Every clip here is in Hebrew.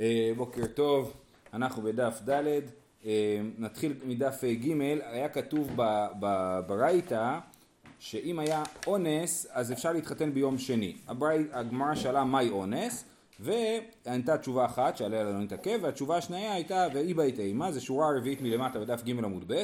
אה, בוקר טוב, אנחנו בדף ד', אה, נתחיל מדף אה, ג', היה כתוב ברייתא שאם היה אונס אז אפשר להתחתן ביום שני. הגמרא שאלה מהי אונס וענתה תשובה אחת שעליה לא נתעכב והתשובה השנייה הייתה ואי בית אימה זה שורה רביעית מלמטה בדף ג' עמוד ב'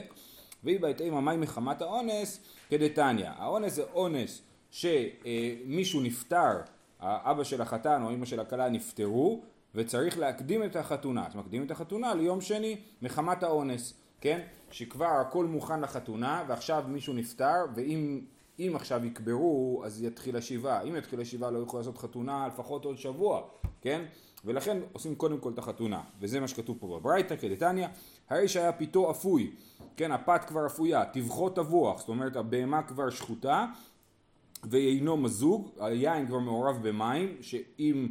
ואי בית אימה מהי מחמת האונס כדתניא האונס זה אונס שמישהו נפטר האבא של החתן או אמא של הכלה נפטרו וצריך להקדים את החתונה. אז מקדימים את החתונה ליום שני מחמת האונס, כן? שכבר הכל מוכן לחתונה ועכשיו מישהו נפטר ואם אם עכשיו יקברו אז יתחיל השבעה. אם יתחיל השבעה לא יוכלו לעשות חתונה לפחות עוד שבוע, כן? ולכן עושים קודם כל את החתונה, וזה מה שכתוב פה בברייתא כדתניא, הרי שהיה פיתו אפוי, כן, הפת כבר אפויה, טבחו טבוח, זאת אומרת הבהמה כבר שחוטה, ואינו מזוג, היין כבר מעורב במים, שאם,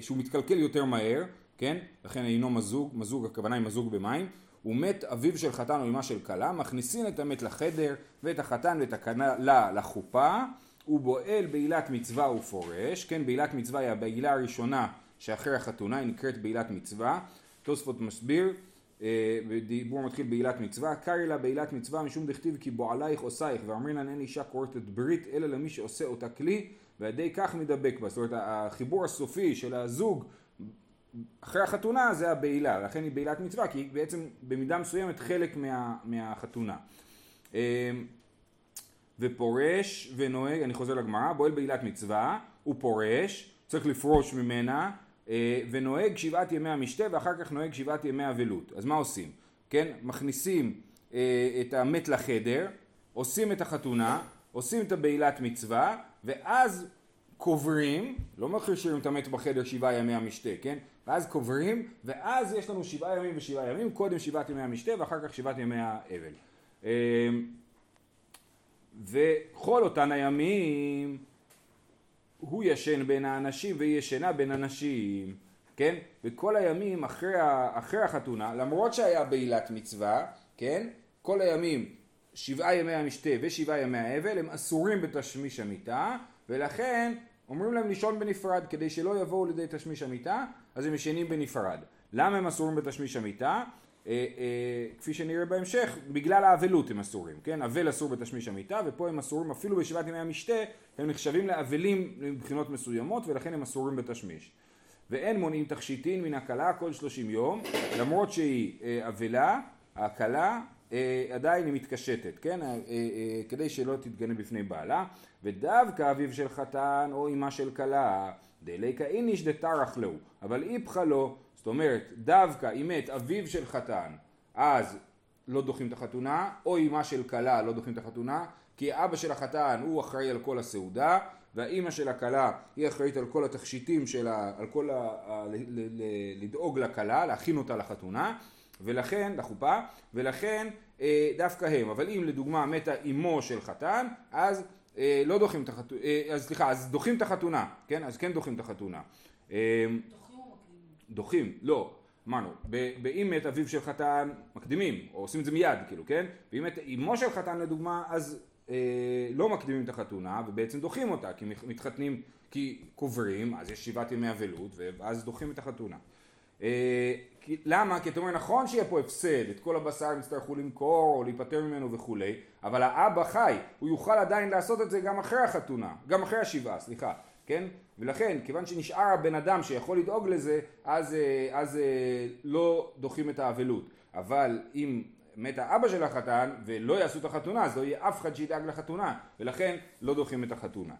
שהוא מתקלקל יותר מהר, כן? לכן אינו מזוג, מזוג הכוונה היא מזוג במים, הוא מת אביו של חתן או אמה של כלה, מכניסין את המת לחדר ואת החתן ואת הכלה לחופה, הוא בועל בעילת מצווה ופורש, כן? בעילת מצווה היא הבעילה הראשונה שאחרי החתונה, היא נקראת בעילת מצווה, תוספות מסביר ודיבור מתחיל בעילת מצווה, קרעי לה בעילת מצווה משום דכתיב כי בועלייך עושייך ואמרינן אין אישה כורתת ברית אלא למי שעושה אותה כלי ועל ידי כך מדבק בה. זאת אומרת החיבור הסופי של הזוג אחרי החתונה זה הבעילה, לכן היא בעילת מצווה כי היא בעצם במידה מסוימת חלק מה, מהחתונה. אמ, ופורש ונוהג, אני חוזר לגמרא, בועל בעילת מצווה, הוא פורש, צריך לפרוש ממנה אה, ונוהג שבעת ימי המשתה ואחר כך נוהג שבעת ימי אבלות. אז מה עושים? כן? מכניסים אה, את המת לחדר, עושים את החתונה, עושים את הבעילת מצווה, ואז קוברים, לא מכניסים את המת בחדר שבעה ימי המשתה, כן? ואז קוברים, ואז יש לנו שבעה ימים ושבעה ימים, קודם שבעת ימי המשתה ואחר כך שבעת ימי האבל. אה, וכל אותן הימים הוא ישן בין האנשים והיא ישנה בין הנשים, כן? וכל הימים אחרי, אחרי החתונה, למרות שהיה בעילת מצווה, כן? כל הימים, שבעה ימי המשתה ושבעה ימי האבל, הם אסורים בתשמיש המיטה, ולכן אומרים להם לישון בנפרד, כדי שלא יבואו לידי תשמיש המיטה, אז הם ישנים בנפרד. למה הם אסורים בתשמיש המיטה? אה, אה, כפי שנראה בהמשך, בגלל האבלות הם אסורים, כן? אבל אסור בתשמיש המיטה, ופה הם אסורים אפילו בשבעת ימי המשתה, הם נחשבים לאבלים מבחינות מסוימות, ולכן הם אסורים בתשמיש. ואין מונעים תכשיטין מן הכלה כל שלושים יום, למרות שהיא אה, אבלה, הכלה עדיין היא מתקשטת, כן? כדי שלא תתגנה בפני בעלה, ודווקא אביו של חתן או אמה של כלה, דליקה איניש דתרח לו, אבל איפכא לו זאת אומרת, דווקא אם מת אביו של חתן, אז לא דוחים את החתונה, או אמה של כלה לא דוחים את החתונה, כי אבא של החתן הוא אחראי על כל הסעודה, והאימא של הכלה היא אחראית על כל התכשיטים שלה, על כל ה... ה... ל... ל... לדאוג לכלה, להכין אותה לחתונה, ולכן, לחופה, ולכן אה, דווקא הם. אבל אם לדוגמה מתה אמו של חתן, אז אה, לא דוחים את החתונה, אה, אז סליחה, אז דוחים את החתונה, כן? אז כן דוחים את החתונה. אה, דוחים, לא, אמרנו, באם מת אביו של חתן מקדימים, או עושים את זה מיד, כאילו, כן? ואם מת אמו של חתן לדוגמה, אז אה, לא מקדימים את החתונה, ובעצם דוחים אותה, כי מתחתנים, כי קוברים, אז יש שבעת ימי אבלות, ואז דוחים את החתונה. אה, למה? כי אתה אומר, נכון שיהיה פה הפסד, את כל הבשר הם יצטרכו למכור, או להיפטר ממנו וכולי, אבל האבא חי, הוא יוכל עדיין לעשות את זה גם אחרי החתונה, גם אחרי השבעה, סליחה. כן? ולכן, כיוון שנשאר הבן אדם שיכול לדאוג לזה, אז, אה, אז אה, לא דוחים את האבלות. אבל אם מת האבא של החתן ולא יעשו את החתונה, אז לא יהיה אף אחד שידאג לחתונה, ולכן לא דוחים את החתונה.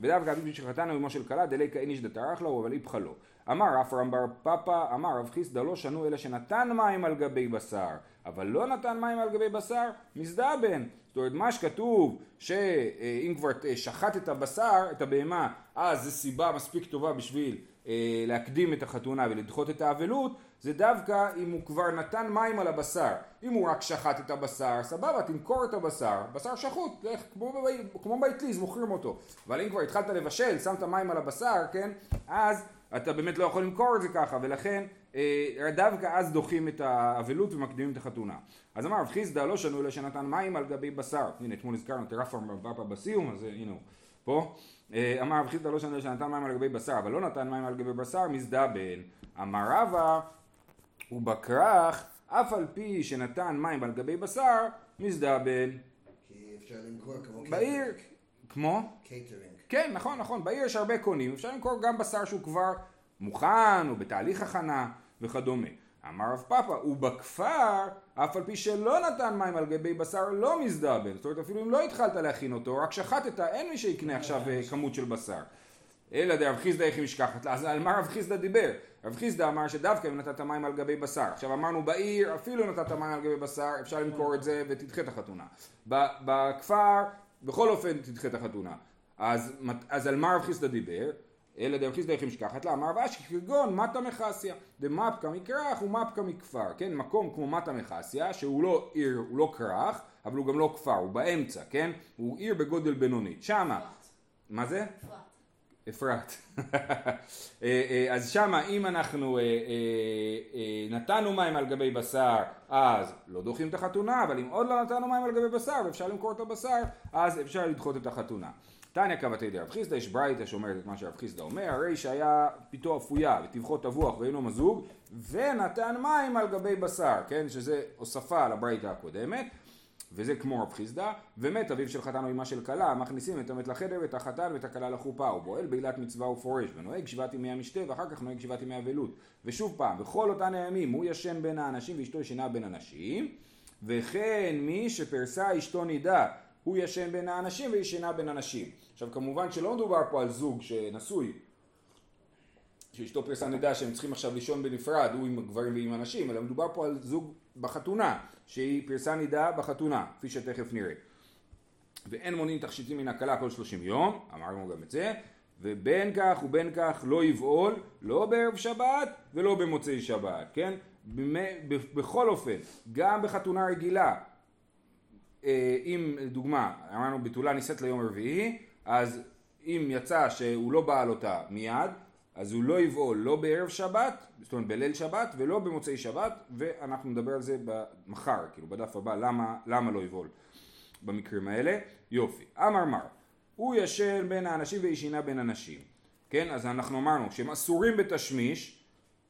ודווקא אביו של חתן הוא אמו של כלה, דלי כאיניש דתרח לו, אבל איפכא לו. אמר רב רמבר פאפא, אמר רב חיסדא לא שנו אלא שנתן מים על גבי בשר, אבל לא נתן מים על גבי בשר, מזדבן. זאת אומרת, מה שכתוב שאם כבר שחט את הבשר, את הבהמה, אז זו סיבה מספיק טובה בשביל אה, להקדים את החתונה ולדחות את האבלות, זה דווקא אם הוא כבר נתן מים על הבשר. אם הוא רק שחט את הבשר, סבבה, תמכור את הבשר, בשר שחוט, כמו, כמו באטליז, מוכרים אותו. אבל אם כבר התחלת לבשל, שמת מים על הבשר, כן, אז אתה באמת לא יכול למכור את זה ככה, ולכן אה, דווקא אז דוחים את האבלות ומקדימים את החתונה. אז אמר רב חיסדא לא שנו אלא שנתן מים על גבי בשר. הנה אתמול הזכרנו את רפורם בפאפה בסיום, אז הנה הוא. פה. אה, אמר רב חיסדא לא שנה שנתן מים על גבי בשר, אבל לא נתן מים על גבי בשר, מזדבן. אמר רבא, ובכרך, אף על פי שנתן מים על גבי בשר, מזדבן. כי אפשר למכור כמו בעיר, כמו? קייטרינג. כן, נכון, נכון, בעיר יש הרבה קונים, אפשר למכור גם בשר שהוא כבר מוכן, או בתהליך הכנה וכדומה. אמר רב פאפא, ובכפר, אף על פי שלא נתן מים על גבי בשר, לא מזדבן. זאת אומרת, אפילו אם לא התחלת להכין אותו, רק שחטת, אין מי שיקנה עכשיו אה, כמות של בשר. אלא דרב חיסדא איך היא משכחת לה, אז על מה רב חיסדא דיבר? רב חיסדא אמר שדווקא אם נתת מים על גבי בשר. עכשיו אמרנו בעיר, אפילו נתת מים על גבי בשר, אפשר למכור את זה ותדחה את החתונה. בכפר, בכל אופן תדחה את החתונה. אז, אז על מה רב חיסדא דיבר? אלא דרב חיסדא איך משכחת לה, אמר רב אשי כגון מטה מחסיה, דמפקא מכרך ומפקא מכפר, כן, מקום כמו מטה מחסיה, שהוא לא עיר, הוא לא כרך, אבל הוא גם לא כפר, הוא באמצע, כן, הוא עיר בגודל בינוני, שמה, מה זה? אפרת. אה, אה, אז שמה אם אנחנו אה, נתנו מים על גבי בשר אז לא דוחים את החתונה אבל אם עוד לא נתנו מים על גבי בשר ואפשר למכור את הבשר אז אפשר לדחות את החתונה. תניא קבתי דרב חיסדא יש ברייתא שאומרת את מה שרב חיסדא אומר הרי שהיה פיתו אפויה וטבחו טבוח ואינו מזוג ונתן מים על גבי בשר כן שזה הוספה לברייתא הקודמת וזה כמו רב חיסדא, ומת אביו של חתן או אמה של כלה, מכניסים את המת לחדר ואת החתן ואת הכלה לחופה, הוא בועל בעילת מצווה ופורש, ונוהג שבעת ימי המשתה, ואחר כך נוהג שבעת ימי אבלות. ושוב פעם, בכל אותן הימים הוא ישן בין האנשים ואשתו ישנה בין הנשים, וכן מי שפרסה אשתו נידה, הוא ישן בין האנשים וישנה בין הנשים. עכשיו כמובן שלא מדובר פה על זוג שנשוי, שאשתו פרסה נידה שהם צריכים עכשיו לישון בנפרד, הוא עם הגברים ועם הנשים, אלא מדובר פה על זוג בחתונה, שהיא פרסה נידה בחתונה, כפי שתכף נראה. ואין מונים תכשיטים מן הכלה כל שלושים יום, אמרנו גם את זה, ובין כך ובין כך לא יבעול, לא בערב שבת ולא במוצאי שבת, כן? בכל אופן, גם בחתונה רגילה, אם דוגמה, אמרנו בתולה נישאת ליום רביעי, אז אם יצא שהוא לא בעל אותה מיד, אז הוא לא יבעול לא בערב שבת, זאת אומרת בליל שבת, ולא במוצאי שבת, ואנחנו נדבר על זה מחר, כאילו בדף הבא, למה, למה לא יבעול במקרים האלה. יופי. אמר מר, הוא ישן בין האנשים וישינה בין הנשים. כן, אז אנחנו אמרנו שהם אסורים בתשמיש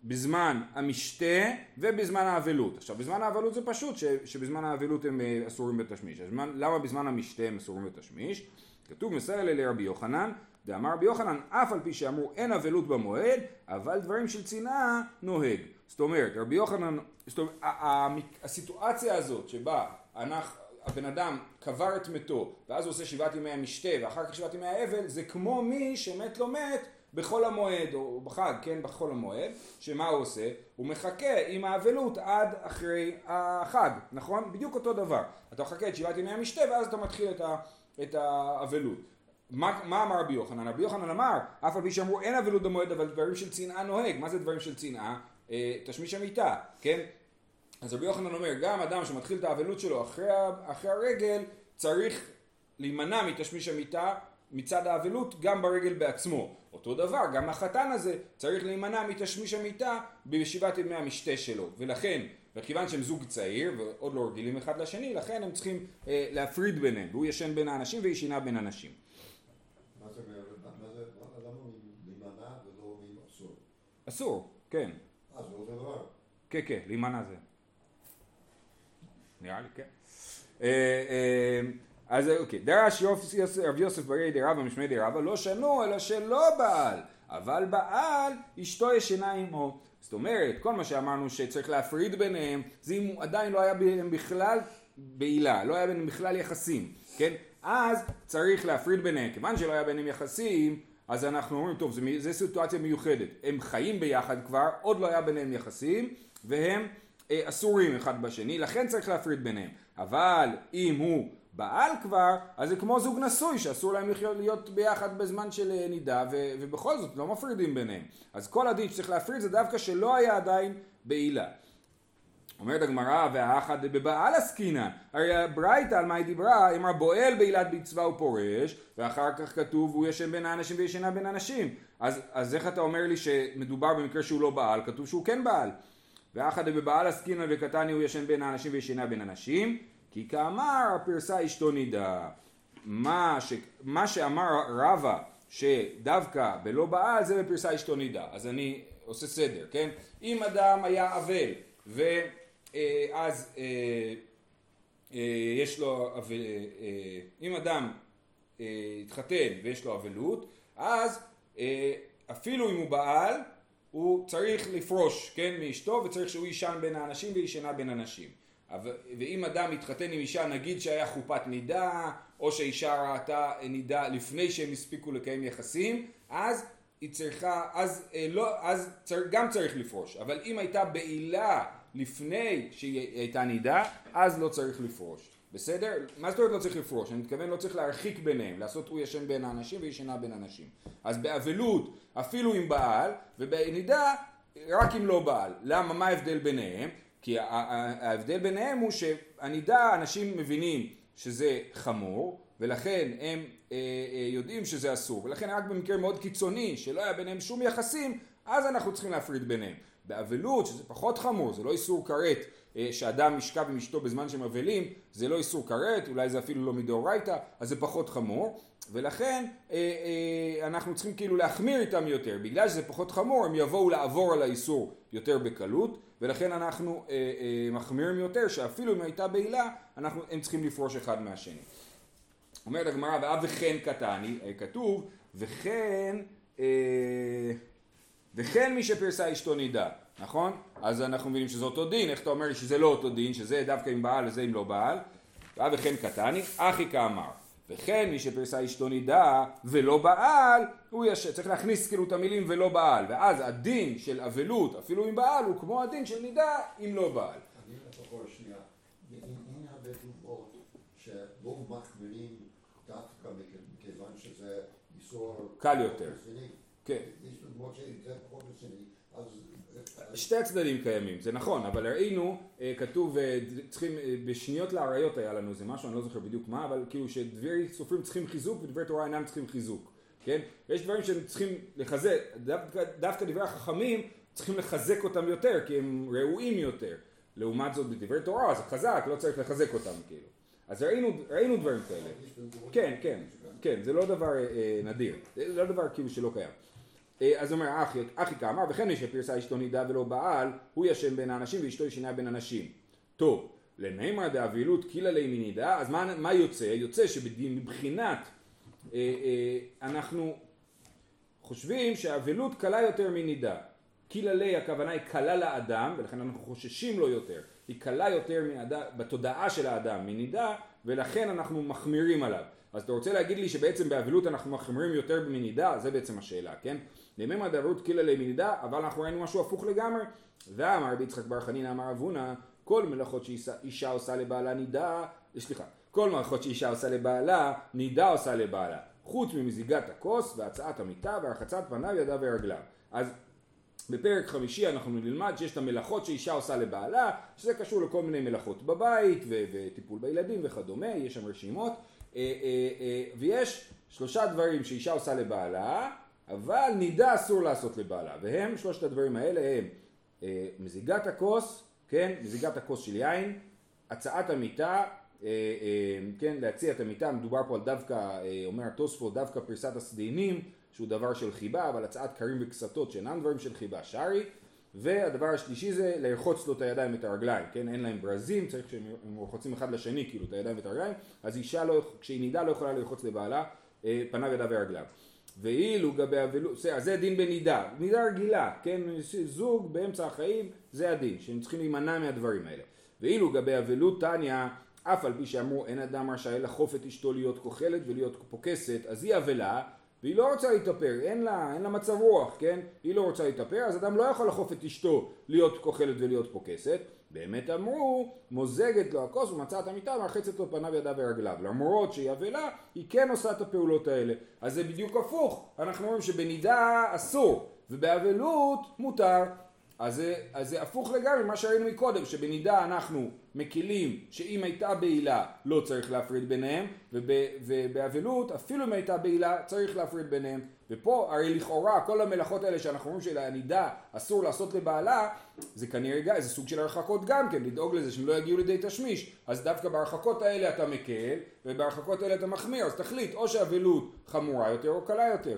בזמן המשתה ובזמן האבלות. עכשיו, בזמן האבלות זה פשוט ש, שבזמן האבלות הם אה, אסורים בתשמיש. אז למה בזמן המשתה הם אסורים בתשמיש? כתוב מסר אלה לרבי יוחנן דאמר רבי יוחנן, אף על פי שאמרו אין אבלות במועד, אבל דברים של צנעה נוהג. זאת אומרת, רבי יוחנן, זאת אומרת, הסיטואציה הזאת שבה אנחנו, הבן אדם קבר את מתו, ואז הוא עושה שבעת ימי המשתה, ואחר כך שבעת ימי האבל, זה כמו מי שמת לא מת בחול המועד, או בחג, כן, בחול המועד, שמה הוא עושה? הוא מחכה עם האבלות עד אחרי החג, נכון? בדיוק אותו דבר. אתה מחכה את שבעת ימי המשתה, ואז אתה מתחיל את האבלות. מה, מה אמר רבי יוחנן? רבי יוחנן אמר, אף על פי שאמרו אין אבלות במועד, אבל דברים של צנעה נוהג. מה זה דברים של צנעה? אה, תשמיש המיטה, כן? אז רבי יוחנן אומר, גם אדם שמתחיל את האבלות שלו אחרי, אחרי הרגל, צריך להימנע מתשמיש המיטה מצד האבלות גם ברגל בעצמו. אותו דבר, גם החתן הזה צריך להימנע מתשמיש המיטה בשבעת ימי המשתה שלו. ולכן, וכיוון שהם זוג צעיר ועוד לא רגילים אחד לשני, לכן הם צריכים אה, להפריד ביניהם. והוא ישן בין האנשים והיא שינה בין הנשים. אסור, כן. אה, זה אותו דבר. כן, כן, להימנע זה. נראה לי, כן. אז אוקיי, דרש רב יוסף ברי דרבא משמי דרבא לא שנו אלא שלא בעל, אבל בעל אשתו ישנה עמו. זאת אומרת, כל מה שאמרנו שצריך להפריד ביניהם, זה אם הוא עדיין לא היה ביניהם בכלל בעילה, לא היה ביניהם בכלל יחסים, כן? אז צריך להפריד ביניהם, כיוון שלא היה ביניהם יחסים, אז אנחנו אומרים, טוב, זו סיטואציה מיוחדת. הם חיים ביחד כבר, עוד לא היה ביניהם יחסים, והם אה, אסורים אחד בשני, לכן צריך להפריד ביניהם. אבל אם הוא בעל כבר, אז זה כמו זוג נשוי, שאסור להם להיות ביחד בזמן של אה, נידה, ו- ובכל זאת לא מפרידים ביניהם. אז כל הדין שצריך להפריד זה דווקא שלא היה עדיין בעילה. אומרת הגמרא, והאחד בבעל עסקינן, הרי הברייתא על מה היא דיברה, אמרה בועל בעילת מצווה ופורש, ואחר כך כתוב הוא ישן בין האנשים וישנה בין הנשים. אז, אז איך אתה אומר לי שמדובר במקרה שהוא לא בעל, כתוב שהוא כן בעל. ואחד בבעל עסקינן וקטני הוא ישן בין האנשים וישנה בין הנשים, כי כאמר הפרסה אשתו נידה. מה, ש, מה שאמר רבא שדווקא בלא בעל זה בפרסה אשתו נידה. אז אני עושה סדר, כן? אם אדם היה אבל ואז אה, אה, יש לו, אה, אם אדם התחתן ויש לו אבלות, אז אפילו אם הוא בעל, הוא צריך לפרוש, כן, מאשתו וצריך שהוא יישן בין האנשים וישנה בין הנשים. ואם אדם מתחתן עם אישה, נגיד שהיה חופת נידה, או שהאישה ראתה נידה לפני שהם הספיקו לקיים יחסים, אז היא צריכה, אז, אה, לא, אז צר, גם צריך לפרוש, אבל אם הייתה בעילה לפני שהיא הייתה נידה, אז לא צריך לפרוש. בסדר? מה זאת אומרת לא צריך לפרוש? אני מתכוון לא צריך להרחיק ביניהם, לעשות הוא ישן בין האנשים וישנה בין אנשים. אז באבלות אפילו עם בעל, ובנידה רק אם לא בעל. למה? מה ההבדל ביניהם? כי ההבדל ביניהם הוא שהנידה אנשים מבינים שזה חמור, ולכן הם אה, אה, יודעים שזה אסור, ולכן רק במקרה מאוד קיצוני שלא היה ביניהם שום יחסים, אז אנחנו צריכים להפריד ביניהם. באבלות, שזה פחות חמור, זה לא איסור כרת, אה, שאדם ישכב עם אשתו בזמן שהם אבלים, זה לא איסור כרת, אולי זה אפילו לא מדאורייתא, אז זה פחות חמור, ולכן אה, אה, אנחנו צריכים כאילו להחמיר איתם יותר, בגלל שזה פחות חמור הם יבואו לעבור על האיסור יותר בקלות, ולכן אנחנו אה, אה, מחמירים יותר, שאפילו אם הייתה בעילה, אנחנו, הם צריכים לפרוש אחד מהשני. אומרת הגמרא, ואב וכן קטני, אה, כתוב, וכן, אה, וכן מי שפרסה אשתו נידה, נכון? אז אנחנו מבינים שזה אותו דין, איך אתה אומר לי שזה לא אותו דין, שזה דווקא עם בעל וזה עם לא בעל? ואב וכן קטני, אחי כאמר. וכן מי שפרסה אשתו נידה ולא בעל, הוא יש... צריך להכניס כאילו את המילים ולא בעל, ואז הדין של אבלות אפילו עם בעל הוא כמו הדין של נידה עם לא בעל. אני לפחות שנייה, הנה הרבה דוגמאות שלא מחמירים דווקא מכיוון שזה איסור קל יותר. כן. יש דוגמאות שזה פחות רציני, אז שתי הצדדים קיימים, זה נכון, אבל ראינו, אה, כתוב, אה, צריכים, אה, בשניות לאריות היה לנו איזה משהו, אני לא זוכר בדיוק מה, אבל כאילו שדברי סופרים צריכים חיזוק ודברי תורה אינם צריכים חיזוק, כן? יש דברים שהם צריכים לחזק, דווקא, דווקא דברי החכמים צריכים לחזק אותם יותר, כי הם ראויים יותר. לעומת זאת בדברי תורה זה חזק, לא צריך לחזק אותם כאילו. אז ראינו, ראינו דברים כאלה. כן, כן, כן, זה לא דבר אה, נדיר, זה לא דבר כאילו שלא קיים. אה, אז אומר אחי, אחי כאמר וכן מי שפרסה אשתו נידה ולא בעל הוא ישן בין האנשים ואשתו ישנה בין הנשים. טוב, למימר דאבילות קילה לי מנידה אז מה, מה יוצא? יוצא שמבחינת אה, אה, אנחנו חושבים שהאבילות קלה יותר מנידה. קילה לי הכוונה היא קלה לאדם ולכן אנחנו חוששים לו יותר. היא קלה יותר מנידה, בתודעה של האדם מנידה ולכן אנחנו מחמירים עליו. אז אתה רוצה להגיד לי שבעצם באבלות אנחנו מחמירים יותר מנידה? זה בעצם השאלה, כן? למימא דאבות קילה למנידה, אבל אנחנו ראינו משהו הפוך לגמרי. ואמר רבי יצחק בר חנינא אמר אבונה, כל מלאכות שאישה עושה לבעלה נידה, סליחה, כל מלאכות שאישה עושה לבעלה, נידה עושה לבעלה. חוץ ממזיגת הכוס והצעת המיטה והרחצת פניו, ידיו ורגליו. אז בפרק חמישי אנחנו נלמד שיש את המלאכות שאישה עושה לבעלה, שזה קשור לכל מיני מלאכות בבית ו- וטיפול בילדים וכדומה, יש שם רשימות, אה, אה, אה, ויש שלושה דברים שאישה עושה לבעלה, אבל נידה אסור לעשות לבעלה, והם שלושת הדברים האלה הם אה, מזיגת הכוס, כן, מזיגת הכוס של יין, הצעת המיטה, אה, אה, כן, להציע את המיטה, מדובר פה על דווקא, אה, אומר התוספות, דווקא פריסת הסדיינים, שהוא דבר של חיבה, אבל הצעת כרים וקסתות שאינם דברים של חיבה, שרי, והדבר השלישי זה לרחוץ לו את הידיים ואת הרגליים, כן, אין להם ברזים, צריך שהם רוחצים אחד לשני כאילו את הידיים ואת הרגליים, אז אישה לא, כשהיא נידה לא יכולה לרחוץ לבעלה אה, פניו ידיו ורגליו. ואילו גבי אבלות, זה הדין בנידה, נידה רגילה, כן, זוג באמצע החיים, זה הדין, שהם צריכים להימנע מהדברים האלה. ואילו גבי אבלות תניא, אף על פי שאמרו אין אדם רשאי לחוף את אשתו להיות כוחלת ולהיות פוקסת, אז היא אבלה, והיא לא רוצה להתאפר, אין לה, אין לה מצב רוח, כן? היא לא רוצה להתאפר, אז אדם לא יכול לחוף את אשתו להיות כוחלת ולהיות פוקסת. באמת אמרו, מוזגת לו הכוס ומצאת המיטה ומרחצת לו פניו ידיו ורגליו. למרות שהיא אבלה, היא כן עושה את הפעולות האלה. אז זה בדיוק הפוך. אנחנו אומרים שבנידה אסור, ובאבלות מותר. אז זה, אז זה הפוך לגמרי ממה שראינו מקודם, שבנידה אנחנו מקילים שאם הייתה בעילה לא צריך להפריד ביניהם, ובאבלות אפילו אם הייתה בעילה צריך להפריד ביניהם, ופה הרי לכאורה כל המלאכות האלה שאנחנו אומרים שלענידה אסור לעשות לבעלה, זה כנראה זה סוג של הרחקות גם כן, לדאוג לזה שהם לא יגיעו לידי תשמיש. אז דווקא בהרחקות האלה אתה מקל, ובהרחקות האלה אתה מחמיר, אז תחליט או שאבלות חמורה יותר או קלה יותר.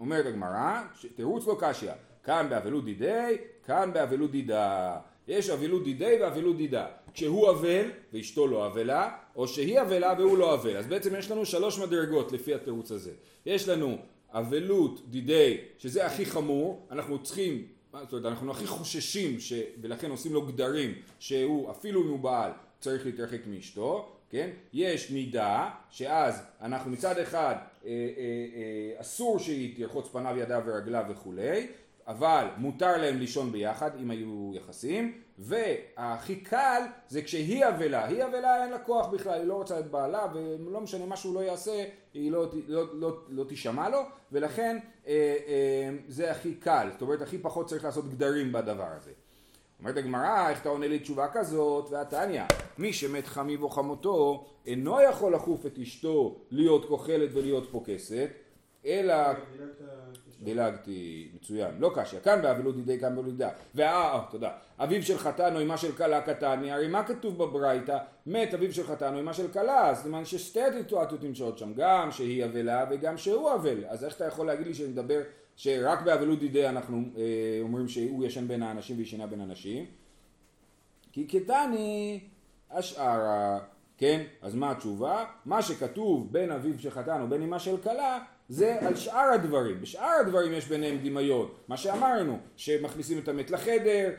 אומרת הגמרא, תירוץ לא קשיא, כאן באבלות דידי, כאן באבלות דידה. יש אבלות דידי ואבלות דידה. כשהוא אבל ואשתו לא אבלה, או שהיא אבלה והוא לא אבל. אז בעצם יש לנו שלוש מדרגות לפי התירוץ הזה. יש לנו אבלות דידי, שזה הכי חמור, אנחנו צריכים, זאת אומרת, אנחנו הכי חוששים, ש... ולכן עושים לו גדרים, שהוא אפילו אם הוא בעל צריך להתרחק מאשתו, כן? יש נידה, שאז אנחנו מצד אחד אה, אה, אה, אסור שהיא תרחוץ פניו, ידיו ורגליו וכולי, אבל מותר להם לישון ביחד אם היו יחסים, והכי קל זה כשהיא אבלה, היא אבלה אין לה כוח בכלל, היא לא רוצה את בעלה ולא משנה מה שהוא לא יעשה, היא לא, לא, לא, לא תישמע לו, ולכן אה, אה, זה הכי קל, זאת אומרת הכי פחות צריך לעשות גדרים בדבר הזה. אומרת הגמרא, איך אתה עונה לי תשובה כזאת? והתניא, מי שמת חמיו או חמותו, אינו יכול לחוף את אשתו להיות כוחלת ולהיות פוקסת, אלא... דילגתי, מצוין, לא קשיא, כאן באבלות ידי כאן באבלות ידע. ואה, תודה. אביו של חתן או אמה של כלה קטני, הרי מה כתוב בברייתא? מת אביו של חתן או אמה של כלה, אז למען ששתי הסיטואציות נמצאות שם, גם שהיא אבלה וגם שהוא אבל. אז איך אתה יכול להגיד לי שנדבר שרק באבלות ידי אנחנו אה, אומרים שהוא ישן בין האנשים וישנה בין הנשים? כי קטני השארה, כן? אז מה התשובה? מה שכתוב בין אביו של חתן או בין אמה של כלה זה על שאר הדברים, בשאר הדברים יש ביניהם דמיון, מה שאמרנו, שמכניסים את המת לחדר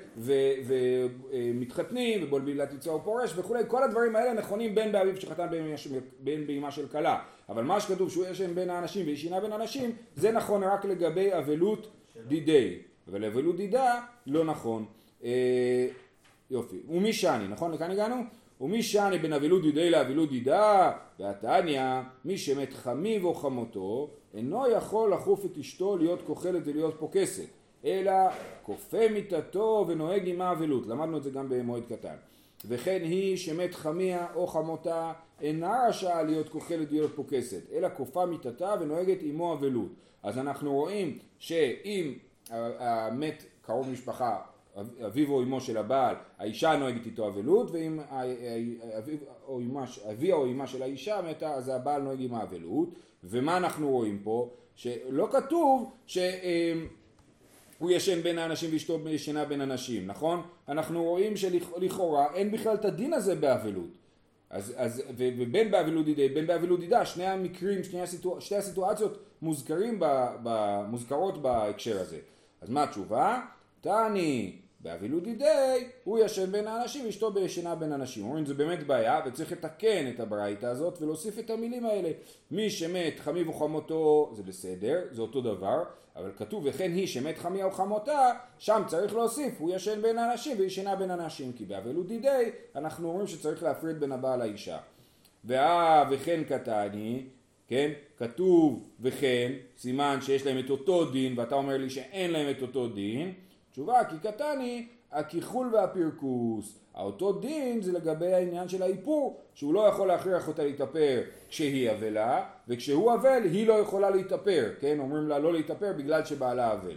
ומתחתנים ובול בלילת יצוע ופורש וכולי, כל הדברים האלה נכונים בין באביו של חתן בין באימה של כלה, אבל מה שכתוב שהוא ישן בין האנשים וישינה בין האנשים, זה נכון רק לגבי אבלות דידי, אבל אבלות דידה לא נכון. אה, יופי, ומי שאני, נכון? לכאן הגענו? ומי שאני בין אבלות דידי לאבלות דידה, והתניא, מי שמת חמיו או חמותו, אינו יכול לחוף את אשתו להיות כוחלת ולהיות פוקסת, אלא כופה מיתתו ונוהג עמה אבלות. למדנו את זה גם במועד קטן. וכן היא שמת חמיה או חמותה אינה רשאה להיות כוחלת ולהיות פוקסת, אלא כופה מיתתה ונוהגת עמו אבלות. אז אנחנו רואים שאם המת קרוב משפחה אביו או אמו של הבעל, האישה נוהגת איתו אבלות, ואם אביה או אמה של האישה מתה, אז הבעל נוהג עם האבלות. ומה אנחנו רואים פה? שלא כתוב שהוא ישן בין האנשים ואשתו ישנה בין הנשים, נכון? אנחנו רואים שלכאורה אין בכלל את הדין הזה באבלות. אז, אז, ובין באבלות דידה, בין באבלות דידה, שני המקרים, שני, הסיטואציות, שתי הסיטואציות מוזכרים ב, ב, מוזכרות בהקשר הזה. אז מה התשובה? תעני באבילו דידי, הוא ישן בין האנשים ואשתו בישנה בין אנשים. אומרים זה באמת בעיה וצריך לתקן את הברייתא הזאת ולהוסיף את המילים האלה. מי שמת חמי וחמותו זה בסדר, זה אותו דבר, אבל כתוב וכן היא שמת חמיה וחמותה, שם צריך להוסיף הוא ישן בין האנשים וישנה בין אנשים. כי באבילו דידי אנחנו אומרים שצריך להפריד בין הבעל לאישה. ואה וכן קטני, כן, כתוב וכן, סימן שיש להם את אותו דין ואתה אומר לי שאין להם את אותו דין תשובה כי קטני הכיחול והפרקוס. האותו דין זה לגבי העניין של האיפור, שהוא לא יכול להכריח אותה להתאפר כשהיא אבלה, וכשהוא אבל היא לא יכולה להתאפר, כן? אומרים לה לא להתאפר בגלל שבעלה אבל.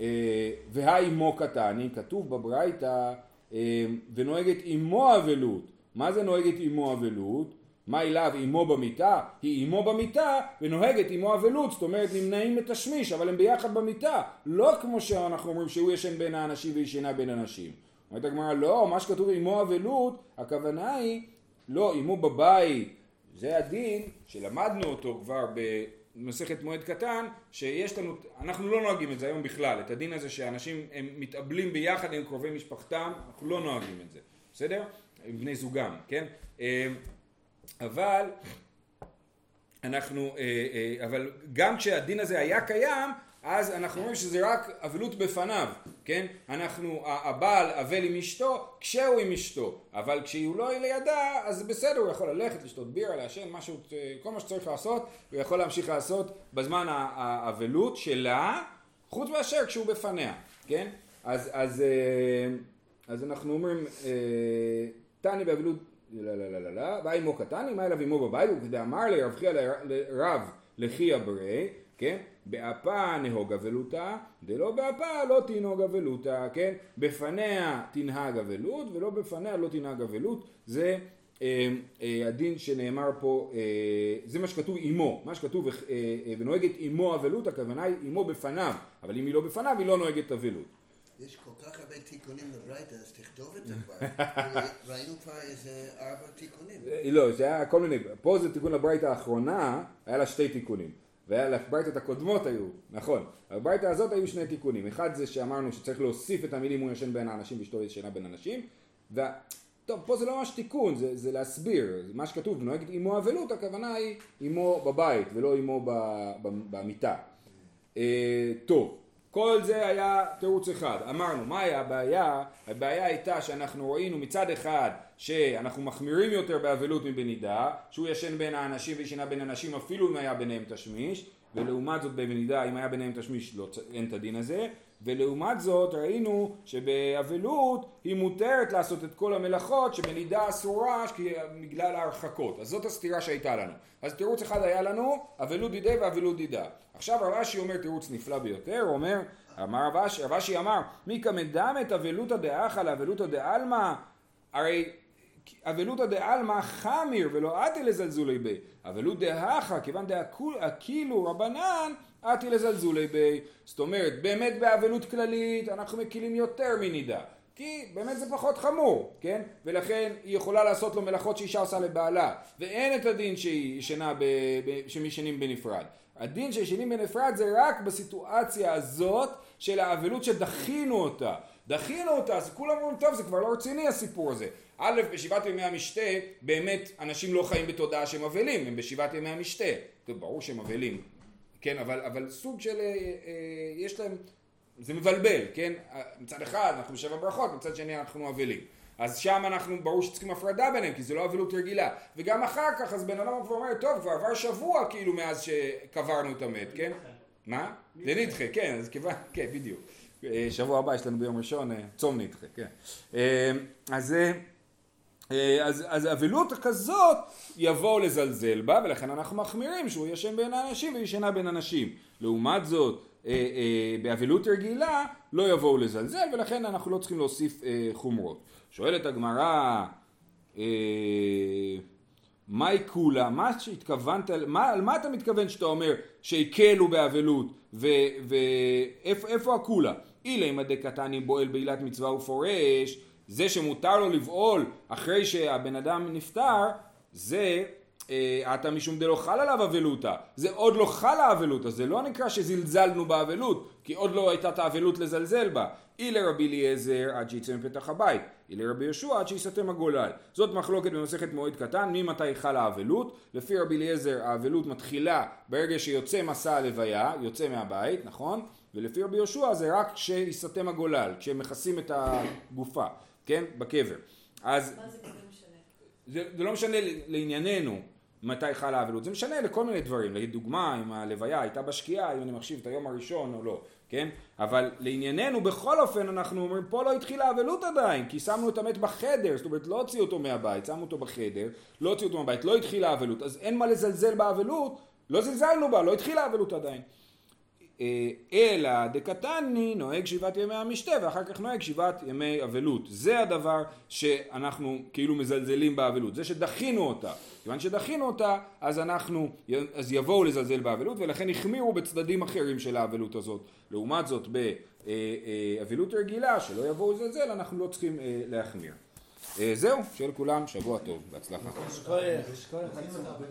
אה, והאימו קטני, כתוב בברייתא, אה, ונוהגת אימו אבלות. מה זה נוהגת אימו אבלות? מה אליו אמו במיטה? היא אמו במיטה ונוהגת אמו אבלות, זאת אומרת נמנעים מתשמיש, אבל הם ביחד במיטה, לא כמו שאנחנו אומרים שהוא ישן בין האנשים וישנה בין אנשים. אומרת הגמרא לא, מה שכתוב אמו אבלות, הכוונה היא לא, אמו בבית, זה הדין שלמדנו אותו כבר במסכת מועד קטן, שיש לנו, אנחנו לא נוהגים את זה היום בכלל, את הדין הזה שאנשים הם מתאבלים ביחד עם קרובי משפחתם, אנחנו לא נוהגים את זה, בסדר? עם בני זוגם, כן? אה, אבל אנחנו, אה, אה, אבל גם כשהדין הזה היה קיים, אז אנחנו אומרים שזה רק אבלות בפניו, כן? אנחנו, הבעל אבל עם אשתו כשהוא עם אשתו, אבל כשהוא לא לידה, אז בסדר, הוא יכול ללכת, לשתות בירה, לעשן, משהו, כל מה שצריך לעשות, הוא יכול להמשיך לעשות בזמן האבלות שלה, חוץ מאשר כשהוא בפניה, כן? אז, אז, אה, אז אנחנו אומרים, תני באבלות לא לא לא לא לא, בא עמו אם היה אליו עמו בבית, וכדאמר לרב חייא לרב לחייא ברי, כן? באפה נהוג אבלותה, דלא באפה לא תנהוג אבלותה, כן? בפניה תנהג אבלות ולא בפניה לא תנהג אבלות, זה אה, אה, הדין שנאמר פה, אה, זה מה שכתוב עמו, מה שכתוב אה, אה, ונוהגת עמו אבלות, הכוונה היא עמו בפניו, אבל אם היא לא בפניו היא לא נוהגת אבלות. יש כל כך הרבה תיקונים לברייתא, אז תכתוב את זה כבר. ראינו כבר איזה ארבע תיקונים. אה, לא, זה היה כל מיני, פה זה תיקון לברייתא האחרונה, היה לה שתי תיקונים. ולברייתות הקודמות היו, נכון, בברייתא הזאת היו שני תיקונים, אחד זה שאמרנו שצריך להוסיף את המילים הוא ישן בין האנשים ואשתו ישנה בין אנשים, ו... טוב, פה זה לא ממש תיקון, זה, זה להסביר, מה שכתוב, נוהגת אמו אבלות, הכוונה היא אמו בבית ולא אמו במיטה. אה, טוב, כל זה היה תירוץ אחד. אמרנו, מה היה הבעיה? הבעיה הייתה שאנחנו ראינו מצד אחד שאנחנו מחמירים יותר באבלות מבנידה, שהוא ישן בין האנשים וישנה בין אנשים אפילו אם היה ביניהם תשמיש, ולעומת זאת בבנידה אם היה ביניהם תשמיש לא, אין את הדין הזה, ולעומת זאת ראינו שבאבלות היא מותרת לעשות את כל המלאכות שבנידה אסורה בגלל ההרחקות. אז זאת הסתירה שהייתה לנו. אז תירוץ אחד היה לנו, אבלות דידה ואבלות דידה. עכשיו רבשי אומר תירוץ נפלא ביותר, הוא אומר, אמר רבשי, רבשי אמר, מי כמדמת אבלותא דאחא לאבלותא דעלמא, הרי אבלותא דעלמא חמיר ולא אתי לזלזולי בי, אבלות דהכה, כיוון דאכילו רבנן, אתי לזלזולי בי. זאת אומרת, באמת באבלות כללית אנחנו מקילים יותר מנידה. כי באמת זה פחות חמור, כן? ולכן היא יכולה לעשות לו מלאכות שאישה עושה לבעלה, ואין את הדין שהיא ישנה, ב, ב, שהם ישנים בנפרד. הדין שישנים בנפרד זה רק בסיטואציה הזאת של האבלות שדחינו אותה. דחינו אותה, אז כולם אומרים, טוב, זה כבר לא רציני הסיפור הזה. א', בשבעת ימי המשתה, באמת אנשים לא חיים בתודעה שהם אבלים, הם בשבעת ימי המשתה. טוב, ברור שהם אבלים, כן, אבל, אבל סוג של, אה, אה, יש להם, זה מבלבל, כן? מצד אחד אנחנו בשבע ברכות, מצד שני אנחנו אבלים. אז שם אנחנו, ברור שצריכים הפרדה ביניהם, כי זה לא אבלות רגילה. וגם אחר כך, אז בן אדם כבר אומר, טוב, כבר עבר שבוע כאילו מאז שקברנו את המת, כן? מה? זה נדחה, כן, אז כיוון, כן, בדיוק. אה, שבוע הבא יש לנו ביום ראשון, אה, צום נדחה, כן. אה, אז אז, אז אבלות כזאת יבואו לזלזל בה ולכן אנחנו מחמירים שהוא ישן בין האנשים וישנה בין אנשים. לעומת זאת באבלות רגילה לא יבואו לזלזל ולכן אנחנו לא צריכים להוסיף חומרות. שואלת הגמרא, אה, מהי כולה? מה שהתכוונת, מה, על מה אתה מתכוון שאתה אומר שהקלו באבלות ואיפה הכולה? אילי דקתני בועל בעילת מצווה ופורש, זה שמותר לו לבעול אחרי שהבן אדם נפטר, זה עתה אה, משום דלא חל עליו אבלותא, זה עוד לא חלה אבלותא, זה לא נקרא שזלזלנו באבלות, כי עוד לא הייתה את האבלות לזלזל בה. אי לרבי אליעזר עד שיצא מפתח הבית, אי לרבי יהושע עד שיסתם הגולל. זאת מחלוקת במסכת מועד קטן, ממתי חלה האבלות. לפי רבי אליעזר האבלות מתחילה ברגע שיוצא מסע הלוויה, יוצא מהבית, נכון? ולפי רבי יהושע זה רק כשיסתם הגולל, כשהם מכסים את הגופה, כן? בקבר. אז... מה זה משנה? זה, זה לא משנה לענייננו. מתי חלה האבלות. זה משנה לכל מיני דברים, לדוגמה אם הלוויה הייתה בשקיעה, אם אני מחשיב את היום הראשון או לא, כן? אבל לענייננו בכל אופן אנחנו אומרים פה לא התחילה האבלות עדיין, כי שמנו את המת בחדר, זאת אומרת לא הוציאו אותו מהבית, שמו אותו בחדר, לא הוציאו אותו מהבית, לא התחילה האבלות, אז אין מה לזלזל באבלות, לא זלזלנו בה, לא התחילה האבלות עדיין. אה, אלא דקתני נוהג שבעת ימי המשתה ואחר כך נוהג שבעת ימי אבלות. זה הדבר שאנחנו כאילו מזלזלים באבלות, זה שדחינו אותה. כיוון שדחינו אותה אז אנחנו, אז יבואו לזלזל באבלות ולכן החמירו בצדדים אחרים של האבלות הזאת. לעומת זאת באבלות רגילה שלא יבואו לזלזל אנחנו לא צריכים אה, להחמיר. אה, זהו, שיהיה לכולם שבוע טוב, בהצלחה.